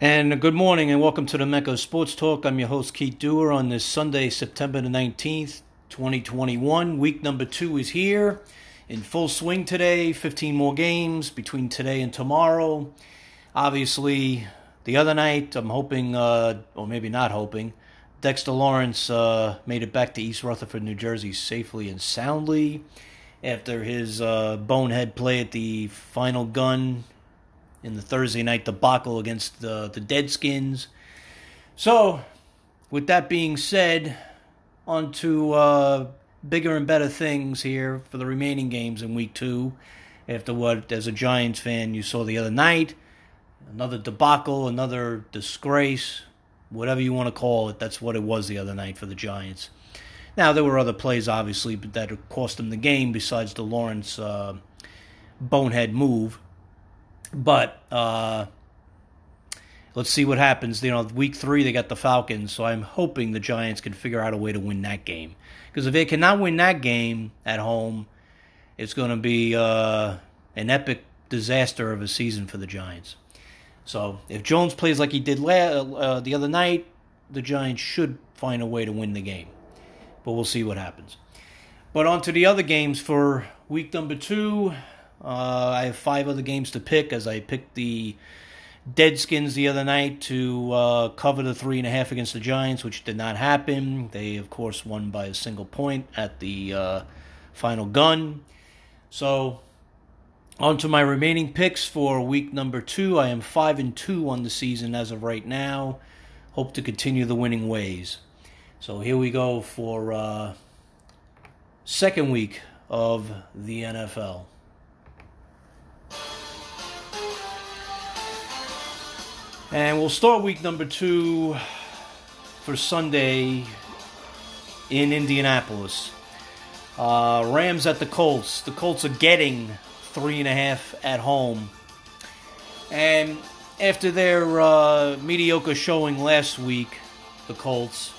And good morning and welcome to the Mecca Sports Talk. I'm your host Keith Duer on this Sunday, September the 19th, 2021. Week number two is here in full swing today. 15 more games between today and tomorrow. Obviously, the other night, I'm hoping, uh, or maybe not hoping, Dexter Lawrence uh, made it back to East Rutherford, New Jersey safely and soundly after his uh, bonehead play at the final gun in the Thursday night debacle against the, the Deadskins. So, with that being said, on to uh, bigger and better things here for the remaining games in week two. After what, as a Giants fan, you saw the other night. Another debacle, another disgrace, whatever you want to call it. That's what it was the other night for the Giants. Now, there were other plays, obviously, but that cost them the game besides the Lawrence uh, bonehead move. But uh, let's see what happens. You know, week three they got the Falcons, so I'm hoping the Giants can figure out a way to win that game. Because if they cannot win that game at home, it's going to be uh, an epic disaster of a season for the Giants. So if Jones plays like he did la- uh, the other night, the Giants should find a way to win the game. But we'll see what happens. But on to the other games for week number two. Uh, I have five other games to pick as I picked the Deadskins the other night to uh, cover the three and a half against the Giants, which did not happen. They, of course, won by a single point at the uh, final gun. So, on to my remaining picks for week number two. I am five and two on the season as of right now. Hope to continue the winning ways. So here we go for uh, second week of the NFL. And we'll start week number two for Sunday in Indianapolis. Uh, Rams at the Colts. The Colts are getting three and a half at home. And after their uh, mediocre showing last week, the Colts,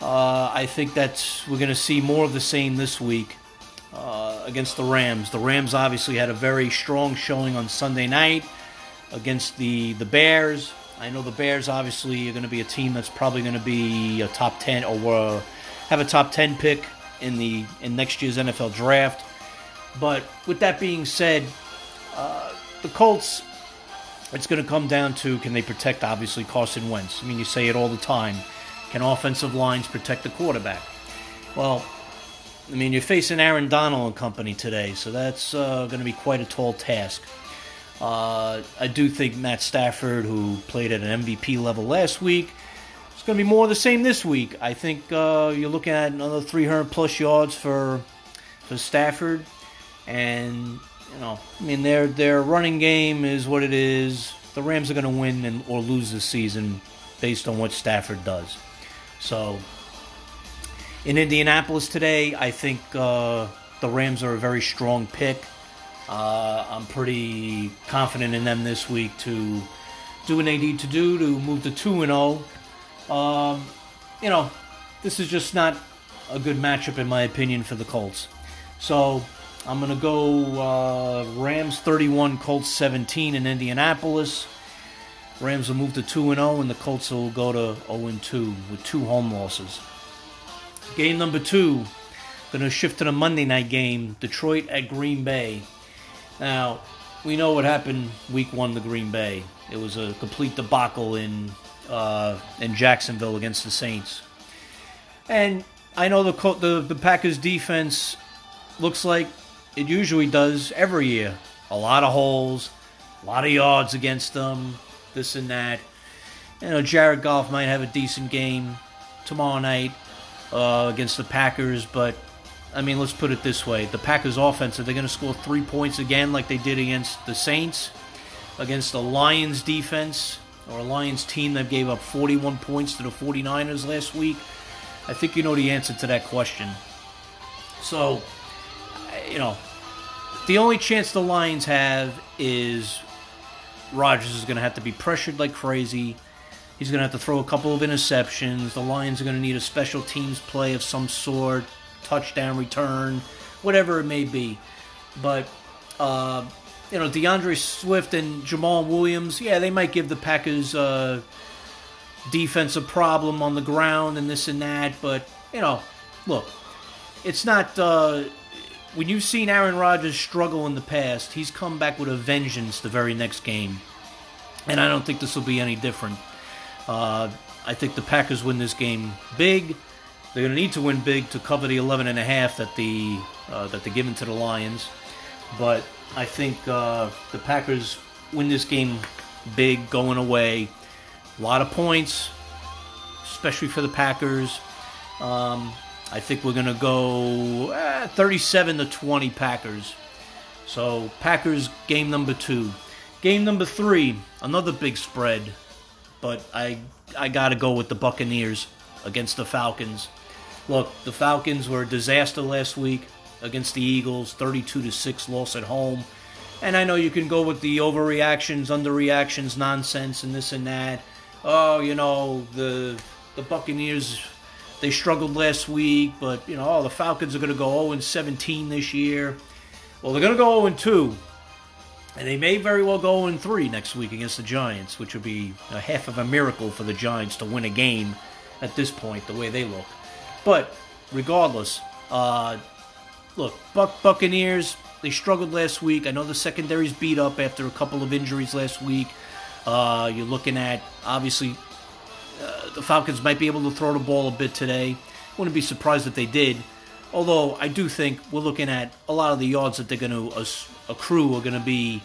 uh, I think that we're going to see more of the same this week uh, against the Rams. The Rams obviously had a very strong showing on Sunday night against the the Bears. I know the Bears obviously are going to be a team that's probably going to be a top ten or uh, have a top ten pick in the in next year's NFL draft. But with that being said, uh, the Colts, it's going to come down to can they protect obviously Carson Wentz. I mean, you say it all the time. Can offensive lines protect the quarterback? Well, I mean, you're facing Aaron Donald and company today, so that's uh, going to be quite a tall task. Uh, I do think Matt Stafford, who played at an MVP level last week, it's going to be more of the same this week. I think uh, you're looking at another 300 plus yards for for Stafford, and you know, I mean their their running game is what it is. The Rams are going to win and, or lose this season based on what Stafford does. So in Indianapolis today, I think uh, the Rams are a very strong pick. Uh, I'm pretty confident in them this week to do what they need to do to move to 2 0. Um, you know, this is just not a good matchup, in my opinion, for the Colts. So I'm going to go uh, Rams 31, Colts 17 in Indianapolis. Rams will move to 2 0, and the Colts will go to 0 2 with two home losses. Game number two, going to shift to the Monday night game Detroit at Green Bay. Now, we know what happened week one to Green Bay. It was a complete debacle in uh, in Jacksonville against the Saints. And I know the, the the Packers defense looks like it usually does every year. A lot of holes, a lot of yards against them, this and that. You know, Jared Goff might have a decent game tomorrow night uh, against the Packers, but I mean, let's put it this way: the Packers' offense are they going to score three points again, like they did against the Saints, against the Lions defense or a Lions team that gave up 41 points to the 49ers last week? I think you know the answer to that question. So, you know, the only chance the Lions have is Rodgers is going to have to be pressured like crazy. He's going to have to throw a couple of interceptions. The Lions are going to need a special teams play of some sort, touchdown return, whatever it may be. But, uh, you know, D'Andre Swift and Jamaal Williams, yeah, they might give the Packers uh, defensive problem on the ground and this and that. But, you know, look, it's not. Uh, when you've seen Aaron Rodgers struggle in the past, he's come back with a vengeance the very next game. And I don't think this will be any different. Uh, I think the Packers win this game big. They're going to need to win big to cover the 11 and a half that the uh, that they're given to the Lions. But I think uh, the Packers win this game big, going away. A lot of points, especially for the Packers. Um, I think we're going to go eh, 37 to 20 Packers. So Packers game number two. Game number three, another big spread, but I I got to go with the Buccaneers against the Falcons. Look, the Falcons were a disaster last week against the Eagles, 32 to 6 loss at home. And I know you can go with the overreactions, underreactions, nonsense and this and that. Oh, you know, the the Buccaneers they struggled last week, but you know, oh, the Falcons are going to go 0 17 this year. Well, they're going to go 0 2, and they may very well go 0 3 next week against the Giants, which would be a half of a miracle for the Giants to win a game at this point, the way they look. But regardless, uh, look, Buck Buccaneers they struggled last week. I know the secondary's beat up after a couple of injuries last week. Uh, you're looking at obviously uh, the Falcons might be able to throw the ball a bit today. Wouldn't be surprised if they did. Although I do think we're looking at a lot of the yards that they're going to accrue are going to be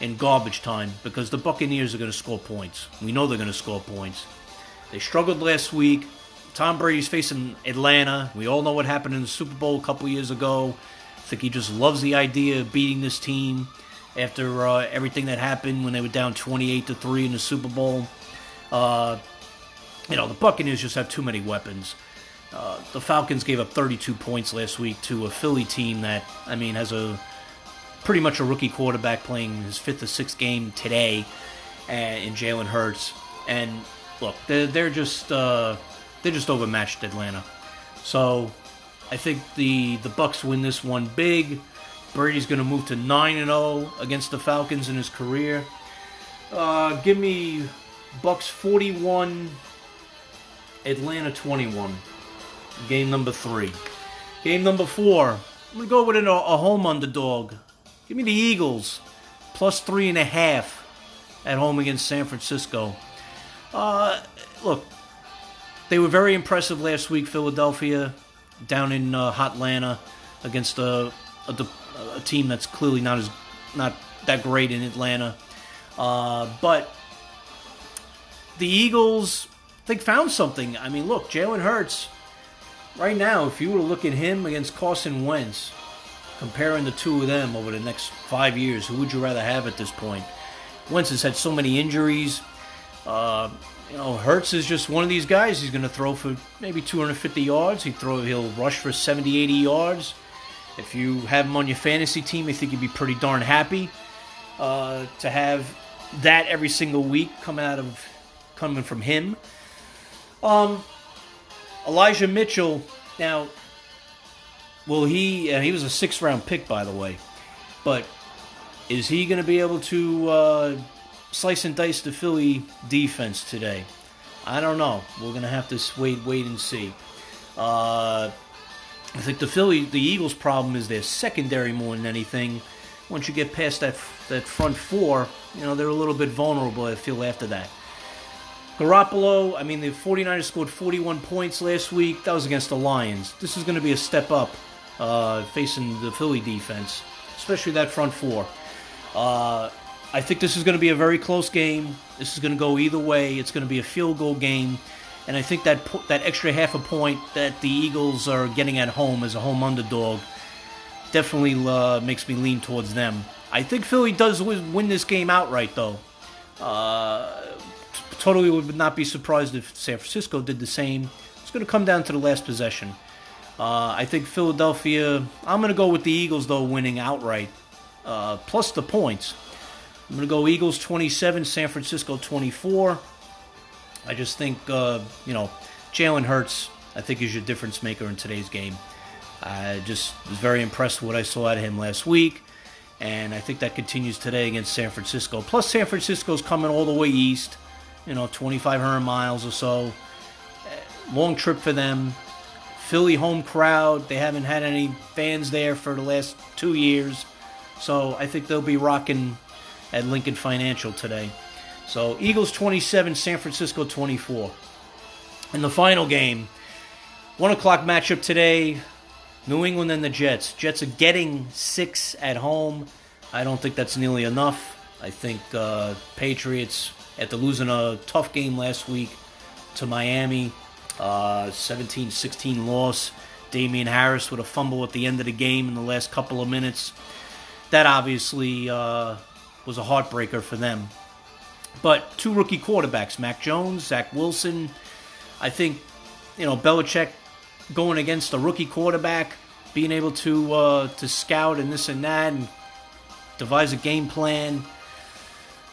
in garbage time because the Buccaneers are going to score points. We know they're going to score points. They struggled last week. Tom Brady's facing Atlanta. We all know what happened in the Super Bowl a couple years ago. I think he just loves the idea of beating this team after uh, everything that happened when they were down 28 to 3 in the Super Bowl. Uh, you know, the Buccaneers just have too many weapons. Uh, the Falcons gave up 32 points last week to a Philly team that, I mean, has a pretty much a rookie quarterback playing his fifth or sixth game today uh, in Jalen Hurts. And look, they're, they're just they're just overmatched Atlanta. So I think the the Bucks win this one big. Brady's going to move to nine and zero oh against the Falcons in his career. Uh, give me Bucks 41, Atlanta 21. Game number three. Game number four. I'm going to go with an, a home underdog. Give me the Eagles. Plus three and a half at home against San Francisco. Uh, look, they were very impressive last week, Philadelphia, down in uh, Atlanta against a, a, a, team that's clearly not as not that great in Atlanta. Uh, but the Eagles they found something. I mean, look, Jalen Hurts, right now, if you were to look at him against Carson Wentz, comparing the two of them over the next five years, who would you rather have at this point? Wentz has had so many injuries. Uh, you know, Hurts is just one of these guys. He's going to throw for maybe 250 yards. He throw, he'll rush for 70, 80 yards. If you have him on your fantasy team, I think you'd be pretty darn happy uh, to have that every single week coming out of coming from him. Um, Elijah Mitchell. Now, will he? Uh, he was a sixth round pick, by the way. But is he going to be able to uh, slice and dice the Philly defense today? I don't know. We're to have to wait, wait and see. Uh, I think the Philly, the Eagles' problem is their secondary more than anything. Once you get past that that front four, you know they're a little bit vulnerable. I feel after that. Garoppolo, I mean, the 49ers scored 41 points last week. That was against the Lions. This is going to be a step up uh, facing the Philly defense, especially that front four. Uh, I think this is going to be a very close game. This is going to go either way. It's going to be a field goal game. And I think that that extra half a point that the Eagles are getting at home as a home underdog definitely uh, makes me lean towards them. I think Philly does win this game outright, though. Uh, totally would not be surprised if San Francisco did the same. It's going to come down to the last possession. Uh, I think Philadelphia. I'm going to go with the Eagles though, winning outright. uh, plus the points. I'm going to go Eagles 27, San Francisco 24. I just think, uh, you know, Jalen Hurts, I think, is your difference maker in today's game. I just was very impressed with what I saw out of him last week, and I think that continues today against San Francisco. Plus, San Francisco's coming all the way east, you know, 2,500 miles or so. Long trip for them. Philly home crowd. They haven't had any fans there for the last two years. So I think they'll be rocking at Lincoln Financial today. So Eagles 27, San Francisco 24. In the final game, 1 o'clock matchup today, New England and the Jets. Jets are getting six at home. I don't think that's nearly enough. I think uh, Patriots, after losing a tough game last week to Miami, 17 uh, 16 loss. Damien Harris with a fumble at the end of the game in the last couple of minutes. That obviously uh, was a heartbreaker for them. But two rookie quarterbacks, Mac Jones, Zach Wilson. I think, you know, Belichick going against a rookie quarterback, being able to uh, to scout and this and that, and devise a game plan.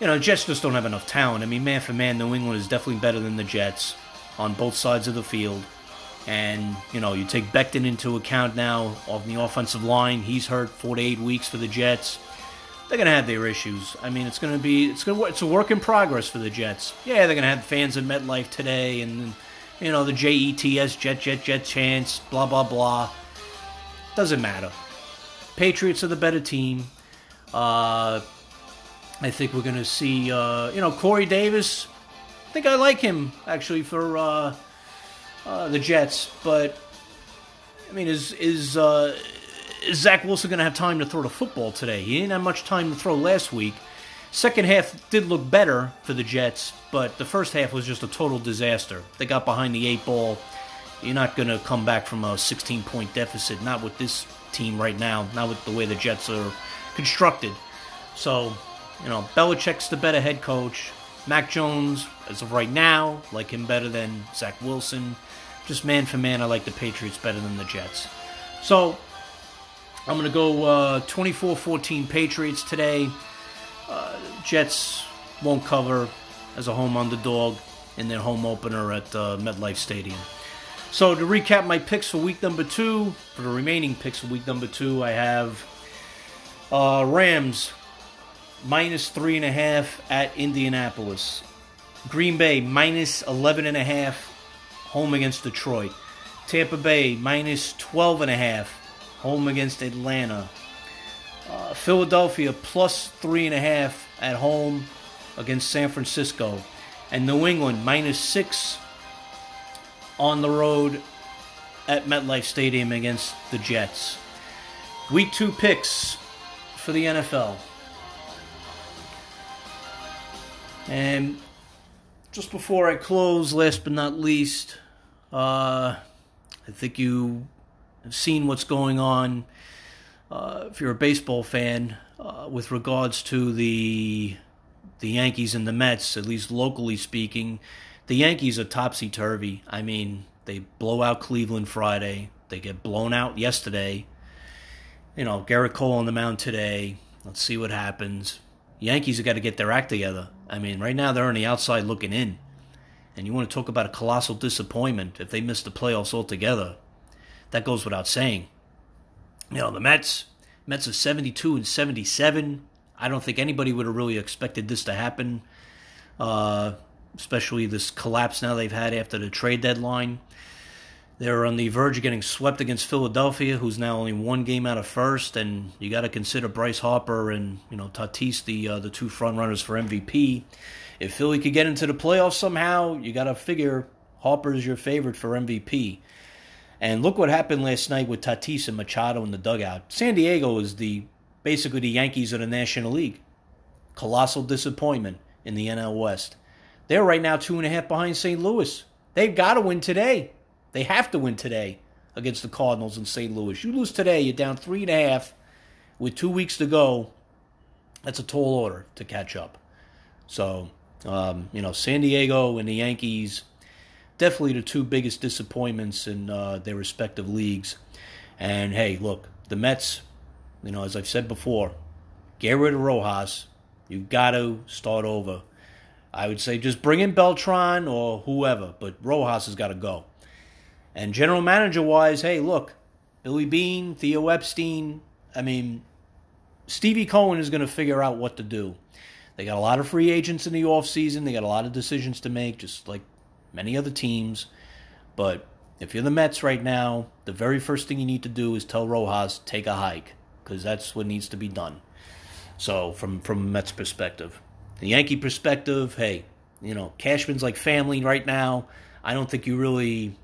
You know, Jets just don't have enough talent. I mean, man for man, New England is definitely better than the Jets on both sides of the field. And, you know, you take Becton into account now of the offensive line. He's hurt four to eight weeks for the Jets. They're gonna have their issues. I mean, it's gonna be it's gonna it's a work in progress for the Jets. Yeah, they're gonna have fans in MetLife today, and you know the JETS Jet Jet Jet chance, blah blah blah. Doesn't matter. Patriots are the better team. Uh, I think we're gonna see uh, you know Corey Davis I think I like him actually for uh, uh, the Jets, but I mean, is is, uh, Zach Wilson going to have time to throw the football today? He didn't have much time to throw last week. Second half did look better for the Jets, but the first half was just a total disaster. They got behind the eight ball. You're not going to come back from a 16 point deficit, not with this team right now, not with the way the Jets are constructed. So, you know, Belichick's the better head coach. Mac Jones, as of right now, like him better than Zach Wilson. Just man for man, I like the Patriots better than the Jets. So, I'm going to go uh, 24 uh, 14 Patriots today. Uh, Jets won't cover as a home underdog in their home opener at uh, MetLife Stadium. So, to recap my picks for week number two, for the remaining picks for week number two, I have uh, Rams minus three and a half at Indianapolis. Green Bay minus eleven and a half home against Detroit. Tampa Bay minus twelve and a half home against Atlanta. Uh, Philadelphia plus three and a half at home against San Francisco. And New England minus six on the road at MetLife Stadium against the Jets. Week two picks for the NFL. And just before I close, last but not least, uh, I think you seen what's going on. Uh, if you're a baseball fan, uh, with regards to the the Yankees and the Mets, at least locally speaking, the Yankees are topsy turvy. I mean, they blow out Cleveland Friday. They get blown out yesterday. You know, Gerrit Cole on the mound today. Let's see what happens. Yankees have got to get their act together. I mean, right now they're on the outside looking in. And you want to talk about a colossal disappointment if they miss the playoffs altogether. That goes without saying. You know, the Mets, Mets are 72 and 77. I don't think anybody would have really expected this to happen, uh, especially this collapse now they've had after the trade deadline. They're on the verge of getting swept against Philadelphia, who's now only one game out of first, and you got to consider Bryce Harper and you know Tatis the uh, the two front runners for MVP. If Philly could get into the playoffs somehow, you got to figure Harper is your favorite for MVP. And look what happened last night with Tatis and Machado in the dugout. San Diego is the basically the Yankees of the National League. Colossal disappointment in the NL West. They're right now two and a half behind St. Louis. They've got to win today. They have to win today against the Cardinals in St. Louis. You lose today, you're down three and a half with two weeks to go. That's a tall order to catch up. So, um, you know, San Diego and the Yankees, definitely the two biggest disappointments in uh, their respective leagues. And hey, look, the Mets, you know, as I've said before, get rid of Rojas. You've got to start over. I would say just bring in Beltran or whoever, but Rojas has got to go. And general manager wise, hey, look, Billy Beane, Theo Epstein, I mean, Stevie Cohen is going to figure out what to do. They got a lot of free agents in the offseason. They got a lot of decisions to make, just like many other teams. But if you're the Mets right now, the very first thing you need to do is tell Rojas take a hike because that's what needs to be done. So from from Mets perspective, the Yankee perspective, hey, you know Cashman's like family right now. I don't think you really.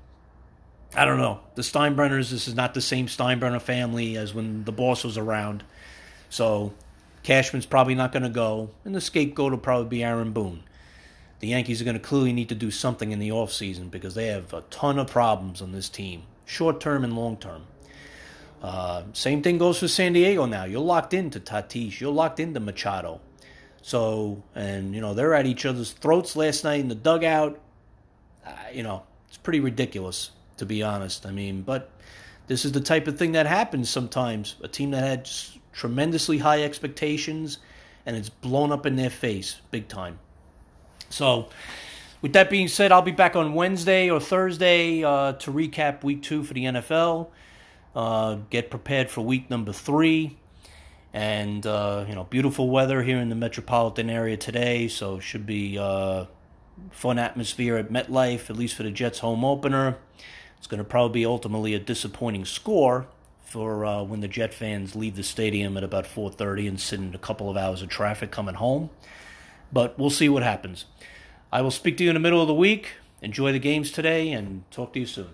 I don't know the Steinbrenners. This is not the same Steinbrenner family as when the boss was around. So Cashman's probably not going to go, and the scapegoat will probably be Aaron Boone the Yankees are going to clearly need to do something in the offseason because they have a ton of problems on this team, short term and long term. Uh, same thing goes for San Diego now. You're locked into Tatis. You're locked into Machado. So, and, you know, they're at each other's throats last night in the dugout. Uh, you know, it's pretty ridiculous, to be honest. I mean, but this is the type of thing that happens sometimes. A team that had tremendously high expectations and it's blown up in their face big time. So, with that being said, I'll be back on Wednesday or Thursday uh, to recap week two for the NFL. Uh, get prepared for week number three. And, uh, you know, beautiful weather here in the metropolitan area today. So, should be uh, fun atmosphere at MetLife, at least for the Jets home opener. It's going to probably be ultimately a disappointing score for uh, when the Jet fans leave the stadium at about 4:30 and sit in a couple of hours of traffic coming home. But we'll see what happens. I will speak to you in the middle of the week. Enjoy the games today and talk to you soon.